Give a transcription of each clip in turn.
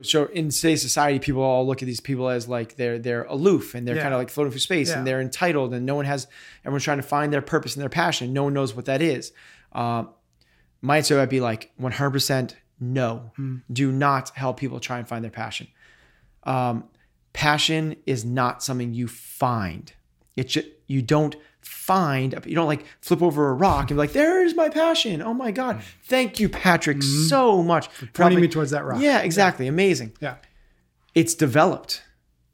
So in today's society, people all look at these people as like they're they're aloof and they're Yeah. kind of like floating through space Yeah. and they're entitled and no one has everyone's trying to find their purpose and their passion. No one knows what that is. Um, my answer would be like 100% no. Do not help people try and find their passion. Um, passion is not something you find. It's just, you don't find you don't like flip over a rock and be like there's my passion oh my god mm. thank you patrick mm-hmm. so much for Pointing helping- me towards that rock. yeah exactly amazing Yeah. it's developed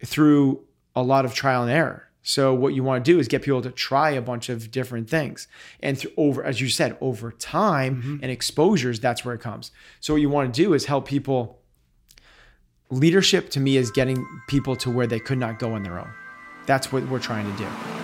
through a lot of trial and error. So what you want to do is get people to try a bunch of different things, and through over, as you said, over time mm-hmm. and exposures, that's where it comes. So what you want to do is help people. Leadership to me is getting people to where they could not go on their own. That's what we're trying to do.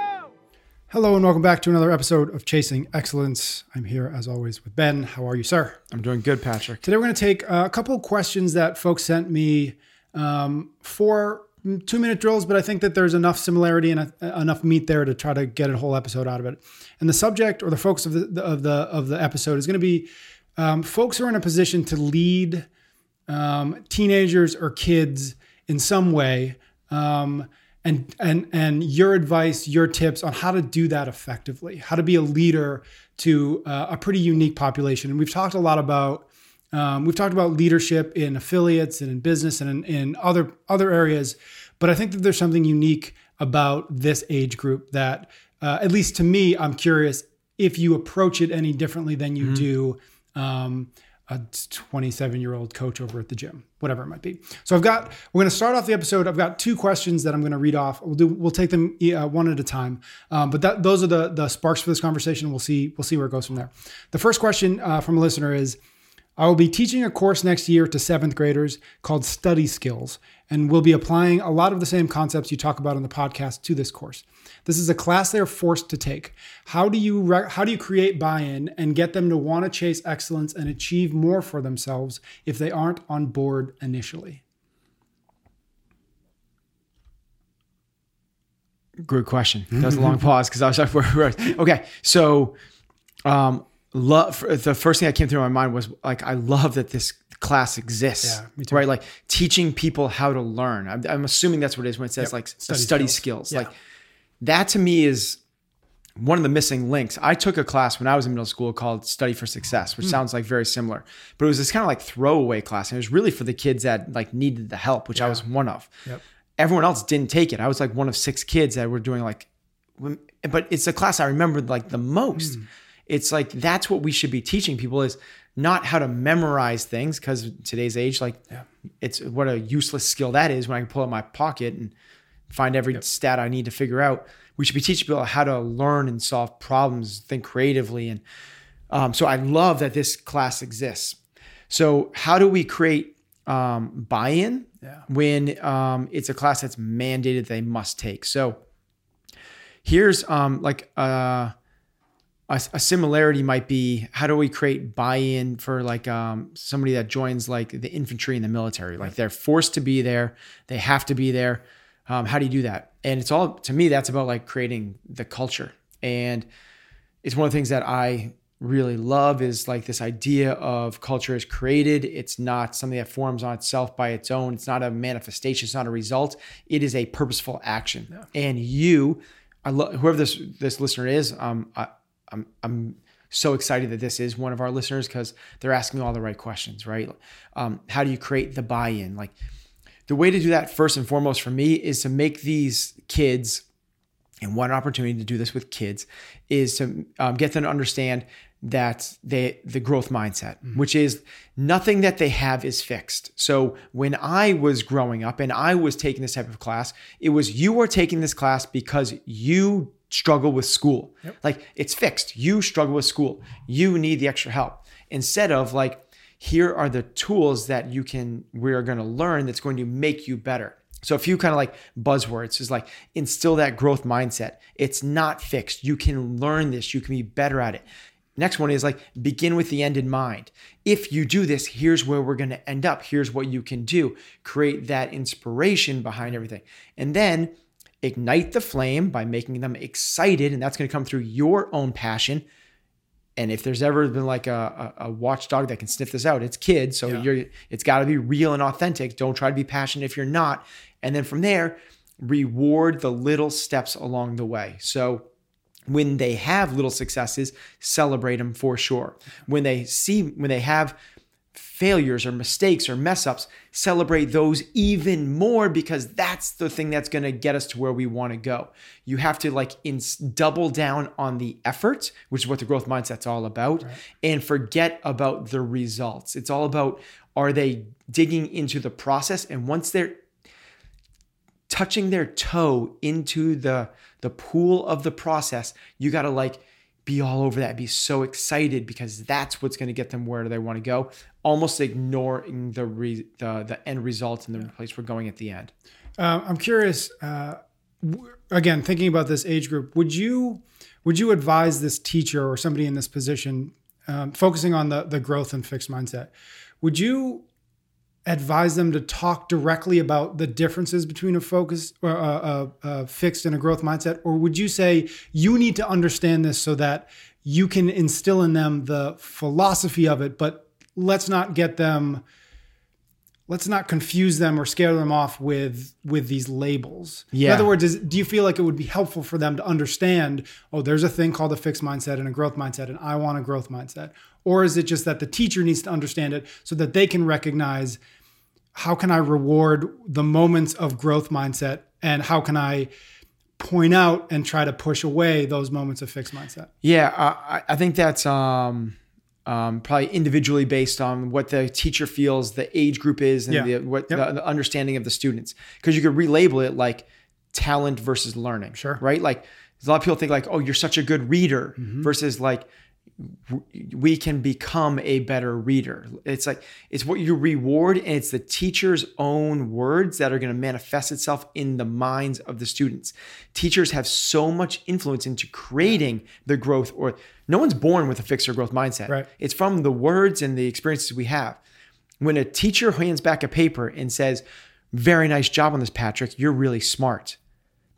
Hello, and welcome back to another episode of Chasing Excellence. I'm here as always with Ben. How are you, sir? I'm doing good, Patrick. Today we're going to take a couple of questions that folks sent me um, for two minute drills, but I think that there's enough similarity and uh, enough meat there to try to get a whole episode out of it. And the subject or the focus of the of the of the episode is going to be um, folks who are in a position to lead um, teenagers or kids in some way. Um, and and and your advice, your tips on how to do that effectively, how to be a leader to uh, a pretty unique population. And we've talked a lot about um, we've talked about leadership in affiliates and in business and in, in other other areas, but I think that there's something unique about this age group that, uh, at least to me, I'm curious if you approach it any differently than you do um, a 27 year old coach over at the gym, whatever it might be. So I've got we're going to start off the episode. I've got two questions that I'm going to read off. We'll do we'll take them uh, one at a time. Um, but that those are the the sparks for this conversation. We'll see we'll see where it goes from there. The first question uh, from a listener is. I will be teaching a course next year to seventh graders called Study Skills, and we'll be applying a lot of the same concepts you talk about in the podcast to this course. This is a class they're forced to take. How do you re- how do you create buy-in and get them to want to chase excellence and achieve more for themselves if they aren't on board initially? Good question. That was a long pause because I was like, okay. So, um, love the first thing that came through my mind was like, I love that this class exists, Yeah, right? Like teaching people how to learn. I'm, I'm assuming that's what it is when it says Yep. like Study study, skills. skills. Yeah. Like that to me is one of the missing links. I took a class when I was in middle school called Study for Success, which hmm. sounds like very similar, but it was this kind of like throwaway class. And it was really for the kids that like needed the help, which I was one of. Yep. Everyone else didn't take it. I was like one of six kids that were doing like, but it's a class I remembered like the most. Hmm. It's like that's what we should be teaching people is not how to memorize things because today's age, like it's what a useless skill that is when I can pull out my pocket and find every stat I need to figure out. We should be teaching people how to learn and solve problems, think creatively. And um, so I love that this class exists. So, how do we create um, buy in Yeah. when um, it's a class that's mandated they must take? So, here's um, like uh, a, a similarity might be how do we create buy-in for like um, somebody that joins like the infantry in the military? Like they're forced to be there. They have to be there. Um, how do you do that? And it's all to me that's about like creating the culture. And it's one of the things that i really love is like this idea of culture is created. It's not something that forms on itself by its own. It's not a manifestation. It's not a result. It is a purposeful action. And you i love whoever this this listener is um I, i'm i'm so excited that this is one of our listeners because they're asking all the right questions right? Um, how do you create the buy-in? Like the way to do that first and foremost for me is to make these kids and one opportunity to do this with kids is to um, get them to understand that they the growth mindset which is nothing that they have is fixed. So when i was growing up and i was taking this type of class it was you are taking this class because you struggle with school like it's fixed you struggle with school you need the extra help instead of like here are the tools that you can we're going to learn that's going to make you better So a few kind of like buzzwords is like instill that growth mindset. It's not fixed. You can learn this. You can be better at it. Next one is like begin with the end in mind. If you do this, here's where we're going to end up. Here's what you can do. Create that inspiration behind everything. And then ignite the flame by making them excited. And that's going to come through your own passion. And if there's ever been like a, a, a watchdog that can sniff this out, it's kids. So Yeah. you're it's got to be real and authentic. Don't try to be passionate if you're not. And then from there, reward the little steps along the way. So when they have little successes, celebrate them for sure. When they see, when they have failures or mistakes or mess ups, celebrate those even more because that's the thing that's going to get us to where we want to go. You have to like ins double down on the effort, which is what the growth mindset's all about, and forget about the results. It's all about are they digging into the process and once they're touching their toe into the the pool of the process, you got to like be all over that, be so excited because that's what's going to get them where they want to go, almost ignoring the re, the the end result and the place we're going at the end. Uh, I'm curious. Uh, w- again, thinking about this age group, would you would you advise this teacher or somebody in this position, um, focusing on the the growth and fixed mindset? Would you advise them to talk directly about the differences between a focus or a, a, a fixed and a growth mindset, or would you say you need to understand this so that you can instill in them the philosophy of it, but let's not get them let's not confuse them or scare them off with with these labels. In other words, is, do you feel like it would be helpful for them to understand, oh, there's a thing called a fixed mindset and a growth mindset, and I want a growth mindset? Or is it just that the teacher needs to understand it so that they can recognize how can I reward the moments of growth mindset and how can I point out and try to push away those moments of fixed mindset? Yeah, I, I- think that's um, um, probably individually based on what the teacher feels the age group is and Yeah. the, what Yep. the, the understanding of the students. Because you could relabel it like talent versus learning. Sure. Right. Like a lot of people think like, oh, you're such a good reader Mm-hmm. versus like we can become a better reader. It's like it's what you reward, and it's the teacher's own words that are going to manifest itself in the minds of the students. Teachers have so much influence into creating the growth, or no one's born with a fixed or growth mindset. Right. It's from the words and the experiences we have. When a teacher hands back a paper and says, "Very nice job on this, Patrick. You're really smart."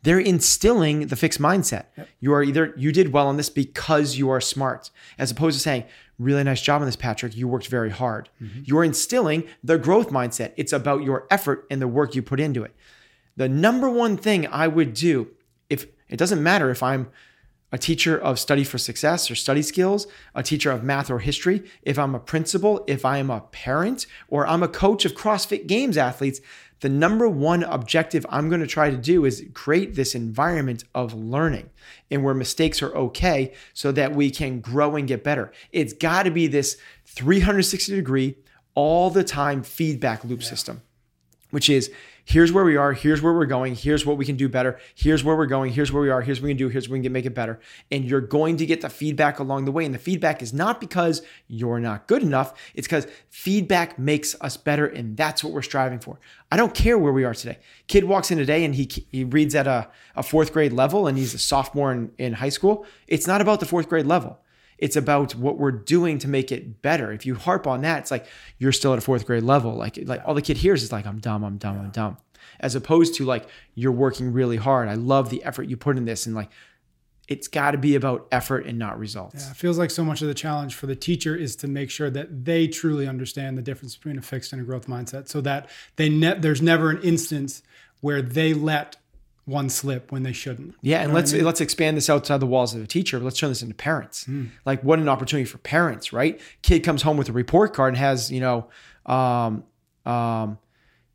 They're instilling the fixed mindset. You are either you did well on this because you are smart, as opposed to saying, really nice job on this, Patrick. You worked very hard. Mm-hmm. You're instilling the growth mindset. It's about your effort and the work you put into it. The number one thing I would do, if it doesn't matter if I'm a teacher of study for success or study skills, a teacher of math or history, if I'm a principal, if I am a parent, or I'm a coach of CrossFit Games athletes, the number one objective I'm going to try to do is create this environment of learning and where mistakes are okay so that we can grow and get better. It's got to be this 360 degree, all the time feedback loop system which is here's where we are, here's where we're going, here's what we can do better, here's where we're going, here's where we are, here's what we can do, here's what we can make it better. And you're going to get the feedback along the way. And the feedback is not because you're not good enough, it's because feedback makes us better. And that's what we're striving for. I don't care where we are today. Kid walks in today and he, he reads at a, a fourth grade level and he's a sophomore in, in high school. It's not about the fourth grade level. It's about what we're doing to make it better. If you harp on that, it's like you're still at a fourth grade level. Like like all the kid hears is like I'm dumb, I'm dumb, I'm dumb. As opposed to like you're working really hard. I love the effort you put in this and like it's got to be about effort and not results. Yeah, it feels like so much of the challenge for the teacher is to make sure that they truly understand the difference between a fixed and a growth mindset so that they ne- there's never an instance where they let one slip when they shouldn't. Yeah, and know what let's I mean? let's expand this outside the walls of a teacher. Let's turn this into parents. Like what an opportunity for parents, right? Kid comes home with a report card and has you know um, um,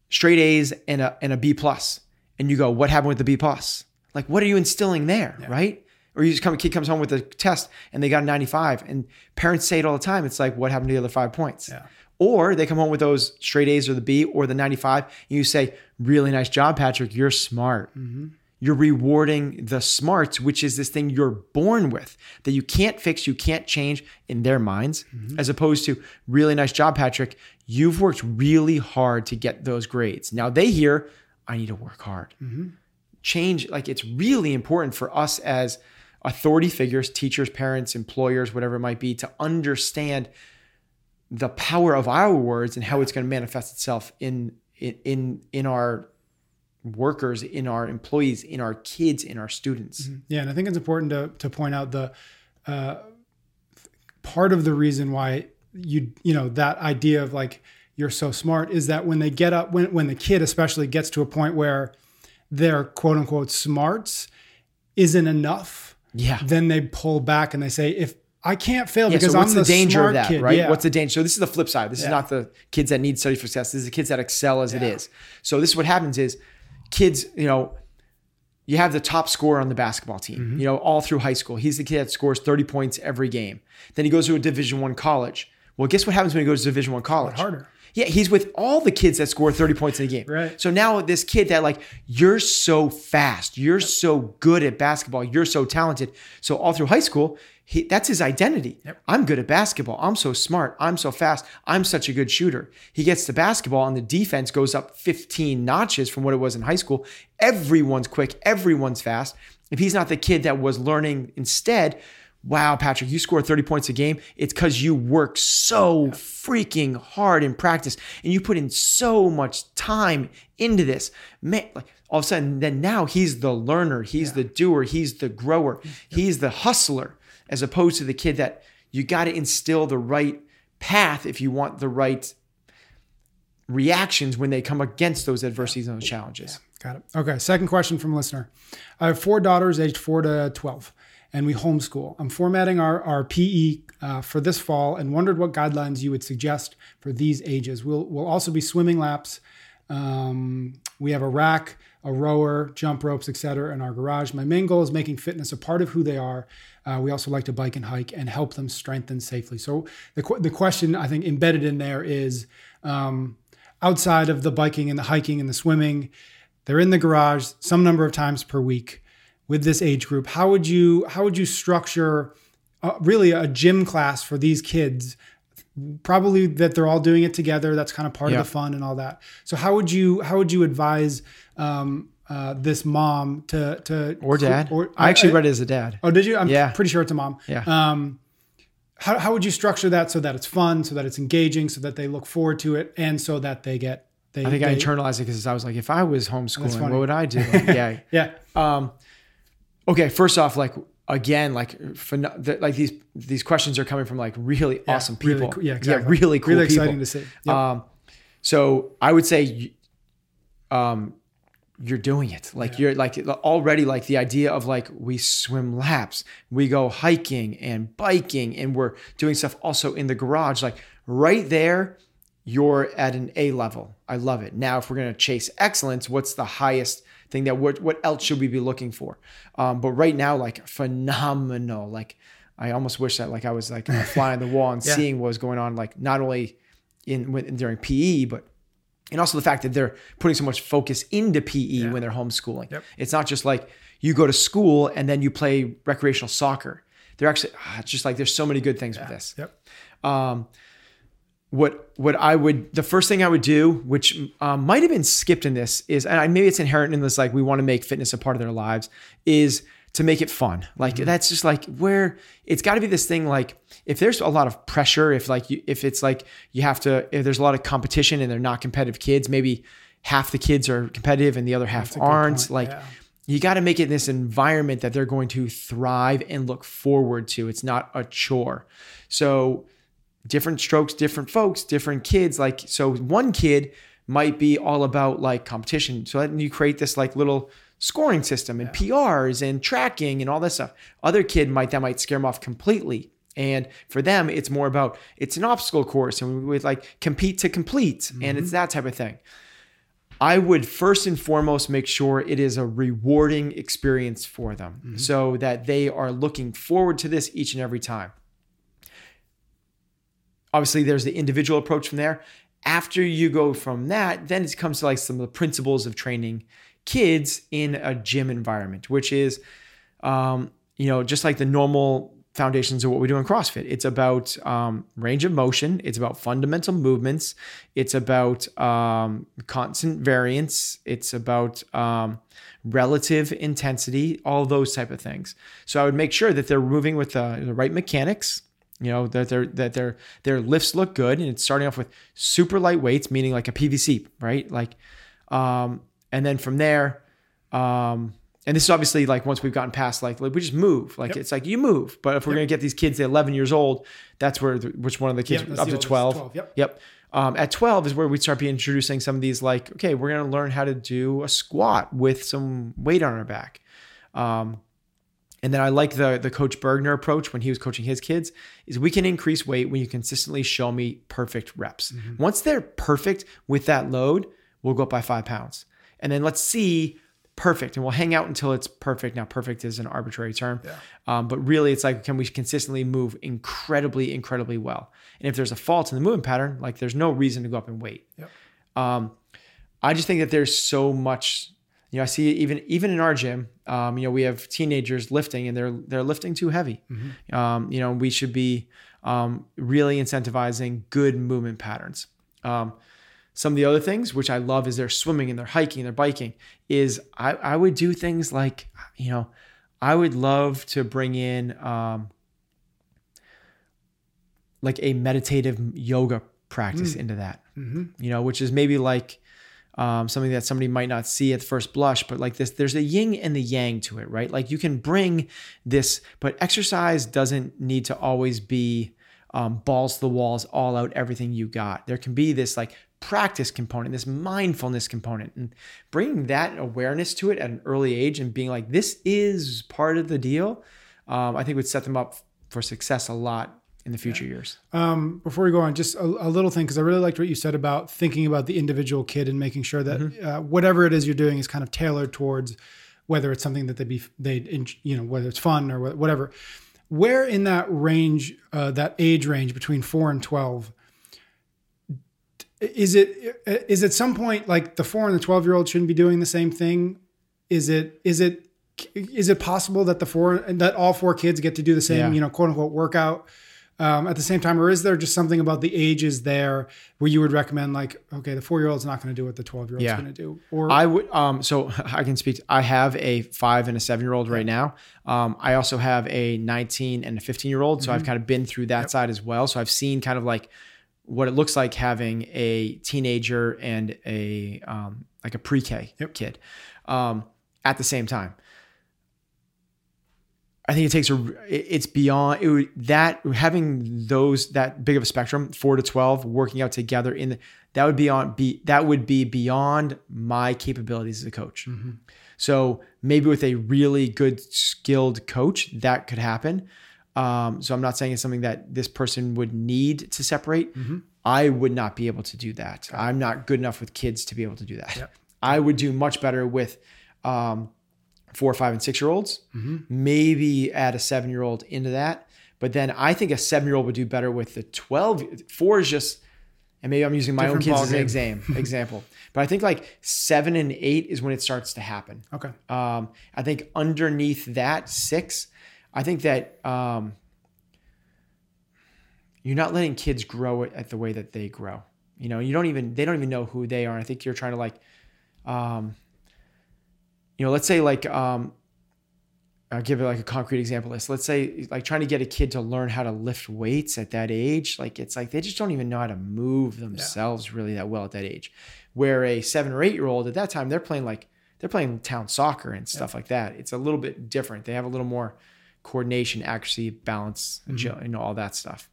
straight A's and a and a B plus, and you go, what happened with the B plus? Like what are you instilling there, right? Or you just come, a kid comes home with a test and they got a 95, and parents say it all the time. It's like, what happened to the other five points? Yeah. Or they come home with those straight A's or the B or the 95, and you say, really nice job, Patrick. You're smart. Mm-hmm. You're rewarding the smarts, which is this thing you're born with that you can't fix, you can't change in their minds, mm-hmm. as opposed to really nice job, Patrick. You've worked really hard to get those grades. Now they hear, I need to work hard. Mm-hmm. Change, like it's really important for us as authority figures, teachers, parents, employers, whatever it might be, to understand the power of our words and how it's going to manifest itself in in in our workers, in our employees, in our kids, in our students. Yeah, and I think it's important to to point out the uh, part of the reason why you you know that idea of like you're so smart is that when they get up when when the kid especially gets to a point where their quote unquote smarts isn't enough, Yeah. then they pull back and they say if I can't fail Yeah, because so what's I'm the, the, danger of that, kid, right? Yeah. What's the danger? So this is the flip side. This is not the kids that need study for success. This is the kids that excel as it Yeah. is. So this is what happens is kids, you know, you have the top scorer on the basketball team, Mm-hmm. you know, all through high school. He's the kid that scores 30 points every game. Then he goes to a division one college. Well, guess what happens when he goes to division one college? harder. Yeah, he's with all the kids that score 30 points in a game. Right. So now this kid that like, you're so fast, you're so good at basketball, you're so talented. So all through high school, he, that's his identity. I'm good at basketball. I'm so smart. I'm so fast. I'm such a good shooter. He gets to basketball and the defense goes up 15 notches from what it was in high school. Everyone's quick. Everyone's fast. If he's not the kid that was learning instead, wow, Patrick, you score 30 points a game. It's because you work so freaking hard in practice and you put in so much time into this. Man, like all of a sudden, then now he's the learner, he's the doer, he's the grower, he's the hustler, as opposed to the kid that you got to instill the right path if you want the right reactions when they come against those adversities and those challenges. Got it. Okay. Second question from listener. I have four daughters aged four to 12, and we homeschool. I'm formatting our, our PE uh, for this fall and wondered what guidelines you would suggest for these ages. We'll, we'll also be swimming laps. Um, we have a rack, a rower, jump ropes, etc. in our garage. My main goal is making fitness a part of who they are. Uh, we also like to bike and hike and help them strengthen safely. So the, qu- the question I think embedded in there is um, outside of the biking and the hiking and the swimming, they're in the garage some number of times per week with this age group. How would you how would you structure uh, really a gym class for these kids? Probably that they're all doing it together. That's kind of part Yeah. of the fun and all that. So how would you how would you advise um, uh, this mom to to Or dad. Or, I actually read it as a dad. Oh, did you? I'm Yeah. pretty sure it's a mom. Yeah. Um, how, how would you structure that so that it's fun, so that it's engaging, so that they look forward to it, and so that they get they. I think I internalized it because I was like, if I was homeschooling, what would I do? Like, yeah. Yeah. Um, okay, first off, like again, like the, like these these questions are coming from like really awesome really people. cool- yeah, exactly. really cool Really people. exciting to see. Yep. Um, so I would say, um, you're doing it. Like you're like already like the idea of like we swim laps, we go hiking and biking, and we're doing stuff also in the garage. Like right there, you're at an A level. I love it. Now, if we're gonna chase excellence, what's the highest thing that what what else should we be looking for? Um, but right now, like phenomenal. Like I almost wish that like I was like a fly on the wall and Yeah. seeing what was going on. Like not only in when, during PE, but and also the fact that they're putting so much focus into PE when they're homeschooling. Yep. It's not just like you go to school and then you play recreational soccer. They're actually ah, it's just like there's so many good things with this. Yep. Um, what what I would the first thing I would do, which um, might have been skipped in this, is and I, maybe it's inherent in this like we want to make fitness a part of their lives, is to make it fun. Like that's just like where it's got to be this thing. Like if there's a lot of pressure, if like you, if it's like you have to, if there's a lot of competition and they're not competitive kids, maybe half the kids are competitive and the other half aren't. point, Like yeah. you got to make it this environment that they're going to thrive and look forward to. It's not a chore. So different strokes, different folks, different kids. Like, so one kid might be all about like competition. So then you create this like little scoring system and PRs and tracking and all that stuff. Other kid might, that might scare them off completely. And for them, it's more about it's an obstacle course and we would like compete to complete. And it's mm-hmm. that type of thing. I would first and foremost make sure it is a rewarding experience for them mm-hmm. so that they are looking forward to this each and every time. Obviously, there's the individual approach from there. After you go from that, then it comes to like some of the principles of training kids in a gym environment, which is, um, you know, just like the normal foundations of what we do in CrossFit. It's about um, range of motion. It's about fundamental movements. It's about um, constant variance. It's about um, relative intensity. All those type of things. So I would make sure that they're moving with the, the right mechanics. You know that their that their their lifts look good, and it's starting off with super light weights, meaning like a PVC, right? Like, um, and then from there, um, and this is obviously like once we've gotten past like, like we just move like Yep. it's like you move but if we're Yep. going to get these kids to 11 years old that's where the, which one of the kids Yep, up the to 12, 12, yep. yep um, at 12 is where we start be introducing some of these like okay we're going to learn how to do a squat with some weight on our back um, and then I like the the coach Burgener approach when he was coaching his kids is we can increase weight when you consistently show me perfect reps. Mm-hmm. Once they're perfect with that load, we'll go up by five pounds. And then let's see perfect and we'll hang out until it's perfect. Now, perfect is an arbitrary term. Yeah. Um, but really it's like, can we consistently move incredibly, incredibly well? And if there's a fault in the movement pattern, like there's no reason to go up in weight. Yep. Um, I just think that there's so much. You know, I see even even in our gym. Um, you know, we have teenagers lifting, and they're they're lifting too heavy. Um, you know, we should be um, really incentivizing good movement patterns. Um, some of the other things, which I love, is they're swimming and they're hiking, and they're biking. Is I, I would do things like, you know, I would love to bring in um, like a meditative yoga practice into that. You know, which is maybe like um, something that somebody might not see at first blush, but like this, there's a yin and the yang to it, right? Like you can bring this, but exercise doesn't need to always be um, balls to the walls, all out, everything you got. There can be this like practice component, this mindfulness component, and bringing that awareness to it at an early age and being like, this is part of the deal, um, I think would set them up for success a lot in the future years. Um, before we go on, just a, a little thing because I really liked what you said about thinking about the individual kid and making sure that Mm-hmm. uh, whatever it is you're doing is kind of tailored towards whether it's something that they be they you know whether it's fun or whatever. Where in that range, uh, that age range between four and twelve, is it is at some point like the four and the twelve year old shouldn't be doing the same thing? Is it is it is it possible that the four that all four kids get to do the same Yeah. you know quote unquote workout? Um, at the same time, or is there just something about the ages there where you would recommend, like, okay, the four year old's not going to do what the twelve year old's Yeah. going to do, or I would um so I can speak I have a 5 and a 7 year old right now. Um I also have a 19 and a 15 year old so I've kind of been through that side as well. So I've seen kind of like what it looks like having a teenager and a um like a pre-K Yep. kid um at the same time. I think it takes a it's beyond it would, that having those that big of a spectrum 4 to 12 working out together in the that would be on be that would be beyond my capabilities as a coach. So maybe with a really good skilled coach that could happen. Um, so I'm not saying it's something that this person would need to separate. I would not be able to do that. I'm not good enough with kids to be able to do that. Yep. I would do much better with um, four, five, and six year olds. Mm-hmm. Maybe add a seven year old into that. But then I think a seven year old would do better with the 12. Four is just, and maybe I'm using my Different own kids as an exam, example. But I think like seven and eight is when it starts to happen. okay, Um, I think underneath that six, I think that um, you're not letting kids grow at the way that they grow. You know, you don't even they don't even know who they are. And I think you're trying to like, um, you know, let's say like um, I'll give it like a concrete example. This let's say like trying to get a kid to learn how to lift weights at that age. Like it's like they just don't even know how to move themselves really that well at that age. Where a seven or eight year old at that time they're playing like they're playing town soccer and stuff like that. It's a little bit different. They have a little more coordination, accuracy, balance, agility, you know, all that stuff.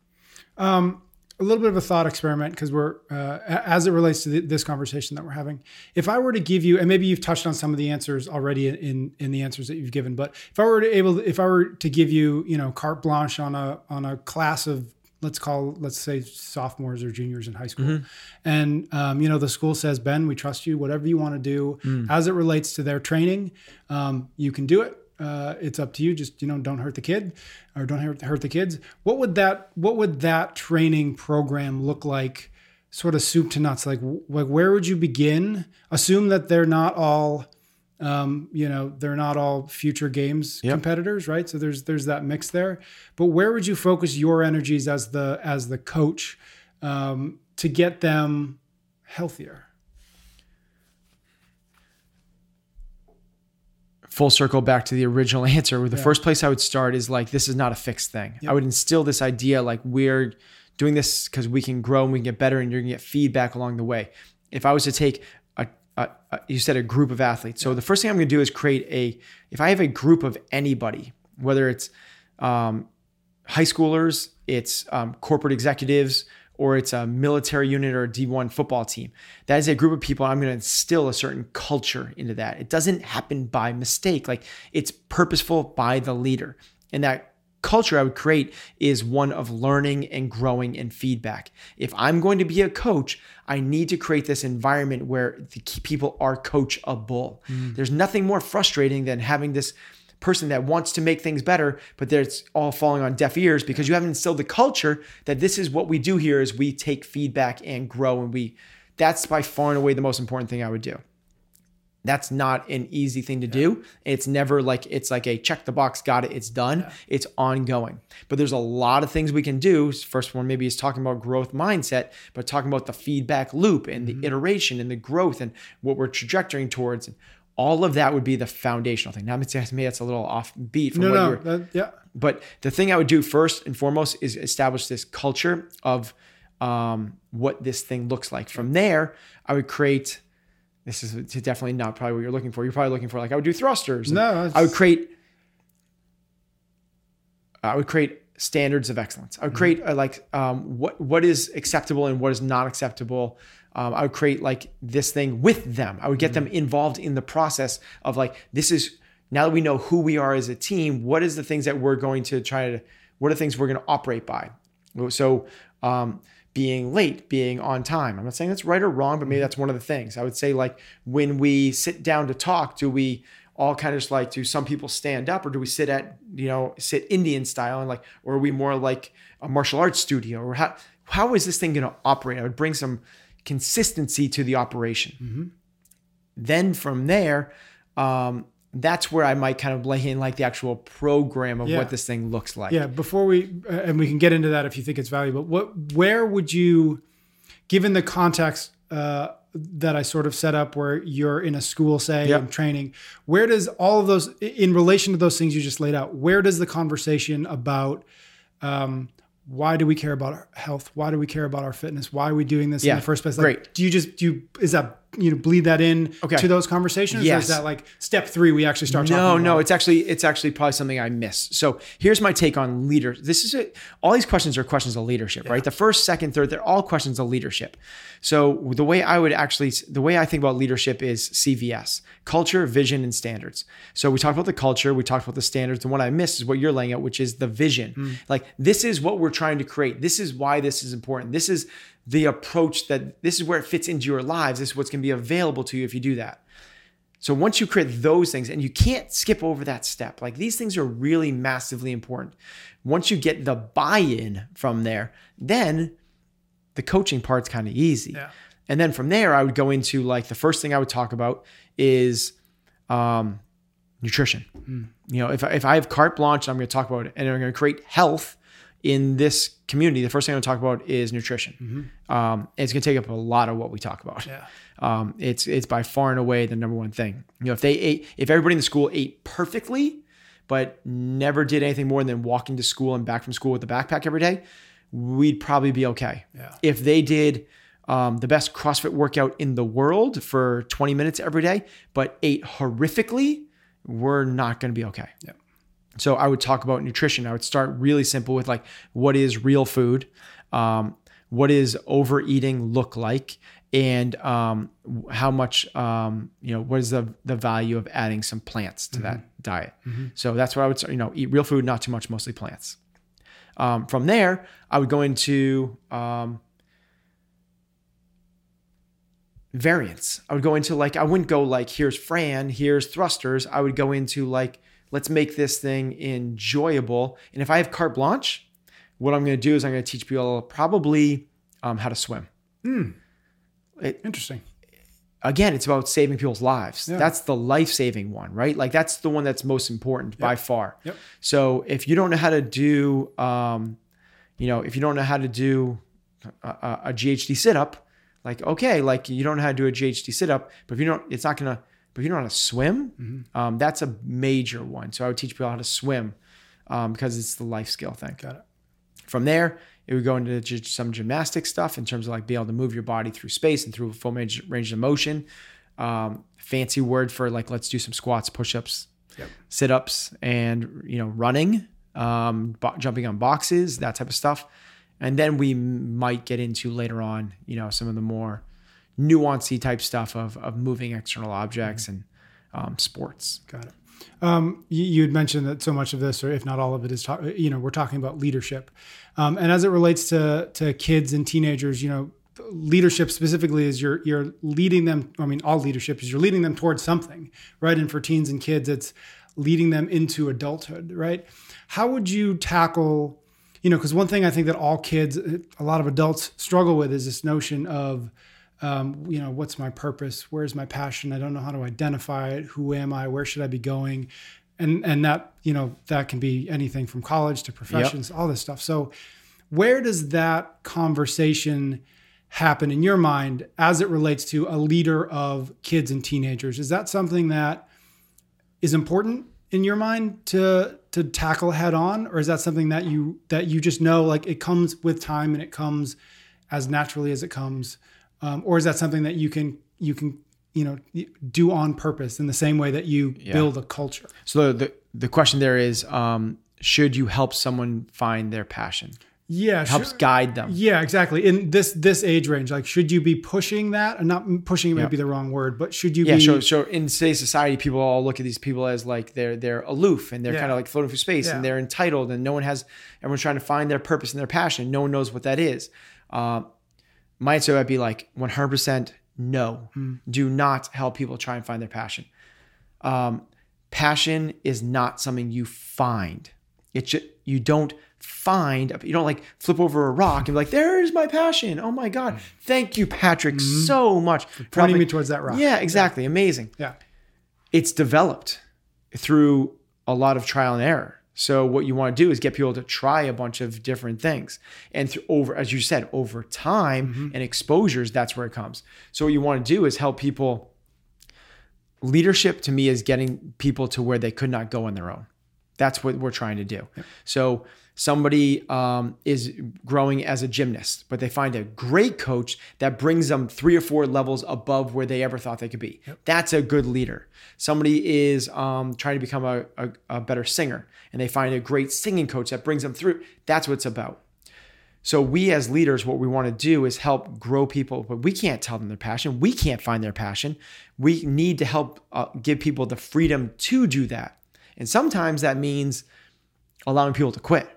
um, a little bit of a thought experiment because we're uh, as it relates to th- this conversation that we're having. If I were to give you, and maybe you've touched on some of the answers already in in the answers that you've given, but if I were to able, if I were to give you, you know, carte blanche on a on a class of let's call let's say sophomores or juniors in high school and um, you know the school says ben we trust you whatever you want to do as it relates to their training um, you can do it uh, it's up to you just you know don't hurt the kid or don't hurt, hurt the kids what would that what would that training program look like sort of soup to nuts like like where would you begin assume that they're not all Um, you know, they're not all future games Yep. competitors, right? So there's there's that mix there. But where would you focus your energies as the as the coach um, to get them healthier? Full circle back to the original answer where the first place I would start is like this is not a fixed thing. I would instill this idea like we're doing this because we can grow and we can get better and you're gonna get feedback along the way. If I was to take a, a, a you said a group of athletes. So the first thing I'm gonna do is create a if I have a group of anybody, whether it's um, high schoolers, it's um, corporate executives, or it's a military unit or a D1 football team. That is a group of people. I'm going to instill a certain culture into that. It doesn't happen by mistake. Like it's purposeful by the leader. And that culture I would create is one of learning and growing and feedback. If I'm going to be a coach, I need to create this environment where the key people are coachable. Mm. There's nothing more frustrating than having this person that wants to make things better, but it's all falling on deaf ears because you haven't instilled the culture that this is what we do here is we take feedback and grow and we that's by far and away the most important thing I would do. That's not an easy thing to do. It's never like it's like a check the box, got it, it's done. It's ongoing. But there's a lot of things we can do. First one maybe is talking about growth mindset, but talking about the feedback loop and the mm-hmm. iteration and the growth and what we're trajectorying towards. And all of that would be the foundational thing. Now, me, that's a little offbeat from No, what no, you're that, yeah, but the thing I would do first and foremost is establish this culture of um, what this thing looks like. From there, I would create. This is definitely not probably what you're looking for. You're probably looking for like I would do thrusters. No, I would create. I would create standards of excellence. I would create uh, like um, what what is acceptable and what is not acceptable. Um, I would create like this thing with them. I would get them involved in the process of like this is now that we know who we are as a team. What is the things that we're going to try to? What are the things we're going to operate by? So um, being late, being on time. I'm not saying that's right or wrong, but maybe that's one of the things. I would say like when we sit down to talk, do we all kind of just like do some people stand up or do we sit at you know sit Indian style and like or are we more like a martial arts studio or how how is this thing going to operate? I would bring some consistency to the operation. Then from there, um, that's where I might kind of lay in like the actual program of Yeah. what this thing looks like. yeah. Before we uh, and we can get into that if you think it's valuable. What, where would you, given the context uh, that I sort of set up, where you're in a school, say, Yep. and training, where does all of those, in relation to those things you just laid out, where does the conversation about um, why do we care about our health? Why do we care about our fitness? Why are we doing this in the first place? great. Do you just do you is that you know bleed that in Okay. to those conversations? Or Yes. is that like step three? We actually start talking. No, about no, it's actually it's actually probably something I miss. So here's my take on leader. This is it. All these questions are questions of leadership, right? The first, second, third, they're all questions of leadership. So the way I would actually, the way I think about leadership is CVS: culture, vision, and standards. So we talked about the culture, we talked about the standards, and what I miss is what you're laying out, which is the vision. Mm. Like this is what we're trying to create. This is why this is important. This is the approach that this is where it fits into your lives. This is what's going to be available to you if you do that. So once you create those things, and you can't skip over that step, like these things are really massively important. Once you get the buy in from there, then the coaching part's kind of easy. Yeah. And then from there, I would go into like the first thing I would talk about is um, nutrition. You know, if, I- if I have carte blanche, I'm going to talk about it and I'm going to create health in this community. The first thing I'm going to talk about is nutrition. Um, it's going to take up a lot of what we talk about. Yeah. Um, it's it's by far and away the number one thing. You know, if they ate, if everybody in the school ate perfectly, but never did anything more than walking to school and back from school with a backpack every day, we'd probably be okay. Yeah. If they did um, the best CrossFit workout in the world for 20 minutes every day, but ate horrifically, we're not going to be okay. Yeah. So I would talk about nutrition. I would start really simple with like, what is real food? Um, what does overeating look like? And um, how much, um, you know, what is the, the value of adding some plants to that diet? So that's what I would, start, you know, eat real food, not too much, mostly plants. Um, from there, I would go into um, variants. I would go into like, I wouldn't go like, here's Fran, here's thrusters. I would go into like, let's make this thing enjoyable. And if I have carte blanche, what I'm going to do is I'm going to teach people probably um, how to swim. It, Interesting. again, it's about saving people's lives. That's the life saving one, right? Like that's the one that's most important by far. Yep. So if you don't know how to do, um, you know, if you don't know how to do a, a, a GHD sit up, like okay, like you don't know how to do a GHD sit up, but if you don't, it's not gonna. But if you don't know how to swim, um, that's a major one. So I would teach people how to swim um, because it's the life skill thing. Got it. From there, it would go into ju- some gymnastic stuff in terms of like being able to move your body through space and through full range, range of motion. Um, fancy word for like let's do some squats, push-ups, Yep. sit-ups, and you know running, um, bo- jumping on boxes, that type of stuff. And then we might get into later on, you know, some of the more nuancy type stuff of of moving external objects and um, sports. Got it. Um, you, you had mentioned that so much of this, or if not all of it, is talk, you know we're talking about leadership, um, and as it relates to to kids and teenagers, you know, leadership specifically is you're you're leading them. I mean, all leadership is you're leading them towards something, right? And for teens and kids, it's leading them into adulthood, right? How would you tackle, you know, because one thing I think that all kids, a lot of adults struggle with is this notion of um, you know, what's my purpose? Where's my passion? I don't know how to identify it. Who am I? Where should I be going? And and that you know that can be anything from college to professions, all this stuff. So, where does that conversation happen in your mind as it relates to a leader of kids and teenagers? Is that something that is important in your mind to to tackle head on, or is that something that you that you just know like it comes with time and it comes as naturally as it comes? Um, or is that something that you can you can you know do on purpose in the same way that you build a culture So the the question there is, um, should you help someone find their passion? yeah Helps sure. guide them. yeah exactly in this this age range like should you be pushing that and not pushing might Yeah. be the wrong word but should you Yeah, be so so in today's society, people all look at these people as like they're they're aloof and they're Yeah. kind of like floating through space Yeah. and they're entitled and no one has everyone's trying to find their purpose and their passion. No one knows what that is. Um, my answer would be like 100% no. Hmm. Do not help people try and find their passion. Um, passion is not something you find. It's just, you don't find you don't like flip over a rock and be like there's my passion. Oh my god. Hmm. Thank you patrick hmm. so much. For pointing helping- me towards that rock. Yeah exactly. Amazing. Yeah. It's developed through a lot of trial and error. So what you want to do is get people to try a bunch of different things, and through over, as you said, over time mm-hmm. and exposures, that's where it comes. So what you want to do is help people. Leadership to me is getting people to where they could not go on their own. That's what we're trying to do. So somebody um, is growing as a gymnast, but they find a great coach that brings them three or four levels above where they ever thought they could be. That's a good leader. Somebody is um, trying to become a, a, a better singer, and they find a great singing coach that brings them through. That's what it's about. So we as leaders, what we want to do is help grow people, but we can't tell them their passion. We can't find their passion. We need to help uh, give people the freedom to do that. And sometimes that means allowing people to quit.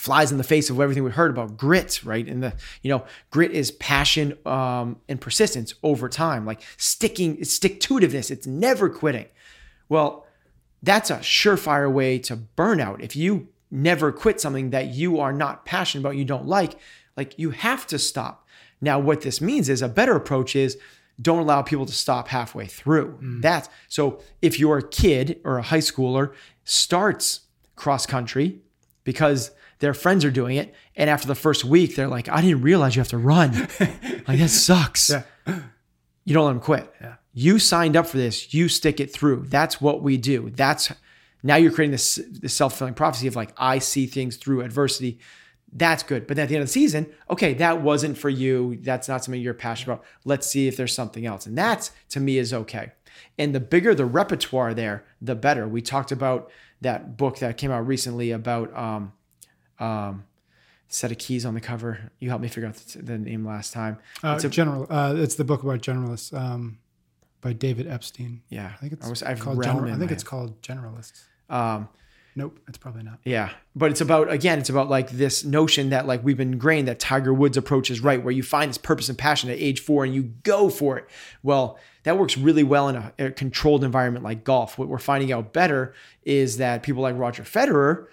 Flies in the face of everything we heard about grit, right? And the you know grit is passion um, and persistence over time, like sticking, stick to itiveness. It's never quitting. Well, that's a surefire way to burnout. If you never quit something that you are not passionate about, you don't like, like you have to stop. Now, what this means is a better approach is don't allow people to stop halfway through. That's so if your kid or a high schooler starts cross country because their friends are doing it, and after the first week, they're like, I didn't realize you have to run. like that sucks yeah you don't let them quit. Yeah. You signed up for this. You stick it through. That's what we do. That's now you're creating this, this self fulfilling prophecy of like I see things through adversity. That's good. But then at the end of the season, okay, that wasn't for you. That's not something you're passionate about. Let's see if there's something else. And that's to me is okay. And the bigger the repertoire there, the better. We talked about that book that came out recently about um, um, set of keys on the cover. You helped me figure out the, the name last time. uh, It's a- general uh, it's the book about generalists um, by david epstein Yeah, i think it's I was, I've called general, i think it's called generalists Um, nope it's probably not yeah, but it's about again, it's about like this notion that like we've been ingrained that Tiger Woods approach is right, where you find this purpose and passion at age four and you go for it. Well, that works really well in a, a controlled environment like golf. What we're finding out better is that people like Roger Federer,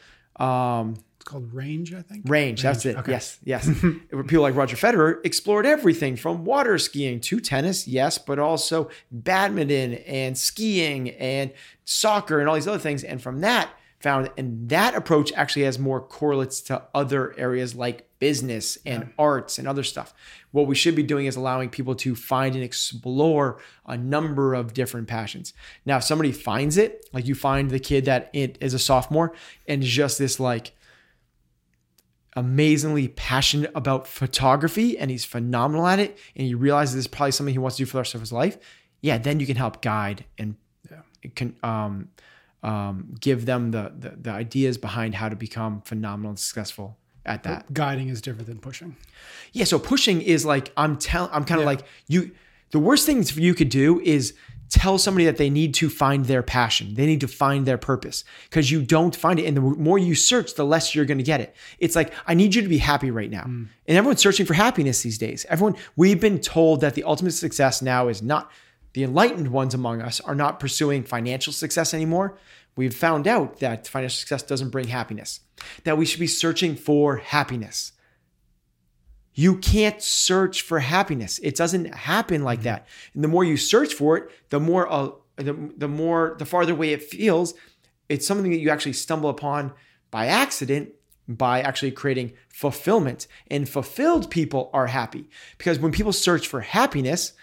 um, called range, I think. Range, that's it. okay. Yes, yes. People like Roger Federer explored everything from water skiing to tennis, yes, but also badminton and skiing and soccer and all these other things. And from that, found and that approach actually has more correlates to other areas like business and arts and other stuff. What we should be doing is allowing people to find and explore a number of different passions. Now, if somebody finds it, like you find the kid that it is a sophomore and just this like amazingly passionate about photography and he's phenomenal at it and he realizes this is probably something he wants to do for the rest of his life, yeah, then you can help guide and can um, um, give them the, the the ideas behind how to become phenomenal and successful at that. Guiding is different than pushing. Yeah, so pushing is like I'm telling I'm kind of like you the worst things you could do is tell somebody that they need to find their passion. They need to find their purpose because you don't find it and the more you search the less you're going to get it. It's like I need you to be happy right now. Mm. And everyone's searching for happiness these days. Everyone we've been told that the ultimate success now is not the enlightened ones among us are not pursuing financial success anymore. We've found out that financial success doesn't bring happiness. That we should be searching for happiness. You can't search for happiness. It doesn't happen like that. And the more you search for it, the more uh, the, the more the farther away it feels. It's something that you actually stumble upon by accident by actually creating fulfillment. And fulfilled people are happy because when people search for happiness,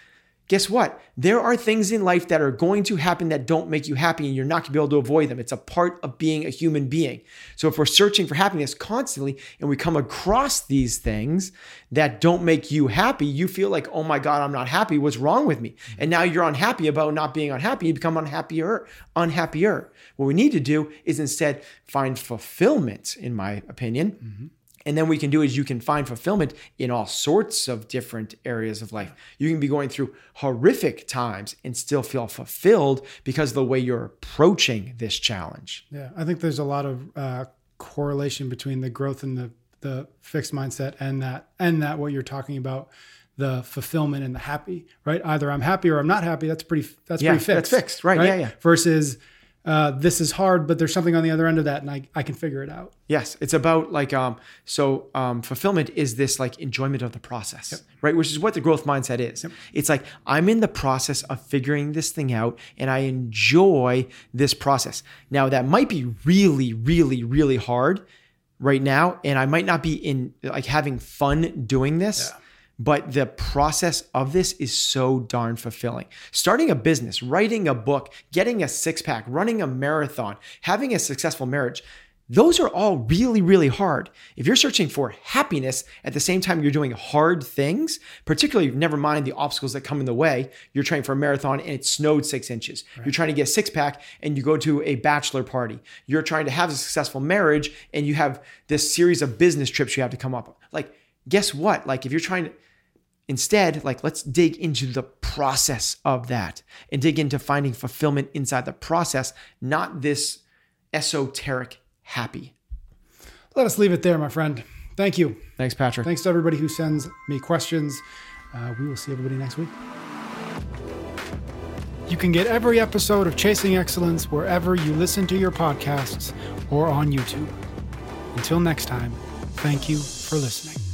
guess what? There are things in life that are going to happen that don't make you happy, and you're not going to be able to avoid them. It's a part of being a human being. So, if we're searching for happiness constantly and we come across these things that don't make you happy, you feel like, oh my God, I'm not happy. What's wrong with me? Mm-hmm. And now you're unhappy about not being unhappy. You become unhappier, unhappier. What we need to do is instead find fulfillment, in my opinion. Mm-hmm. And then we can do is you can find fulfillment in all sorts of different areas of life. You can be going through horrific times and still feel fulfilled because of the way you're approaching this challenge. Yeah, I think there's a lot of uh, correlation between the growth and the the fixed mindset and that and that what you're talking about the fulfillment and the happy right either i'm happy or i'm not happy that's pretty that's Yeah, pretty fixed that's fixed. Right, yeah, yeah. versus uh, this is hard but there's something on the other end of that and i, I can figure it out Yes, it's about like um so um fulfillment is this like enjoyment of the process, right? Which is what the growth mindset is. It's like I'm in the process of figuring this thing out and I enjoy this process. Now that might be really really really hard right now and I might not be in like having fun doing this. But the process of this is so darn fulfilling. Starting a business, writing a book, getting a six pack, running a marathon, having a successful marriage, those are all really, really hard. If you're searching for happiness at the same time you're doing hard things, particularly never mind the obstacles that come in the way, you're training for a marathon and it snowed six inches. You're trying to get a six pack and you go to a bachelor party. You're trying to have a successful marriage and you have this series of business trips you have to come up with. Like, guess what? Like, if you're trying to, Instead, like let's dig into the process of that and dig into finding fulfillment inside the process, not this esoteric happy. let us leave it there my friend thank you Thanks, Patrick. thanks to everybody who sends me questions uh, we will see everybody next week you can get every episode of chasing excellence wherever you listen to your podcasts or on youtube until next time thank you for listening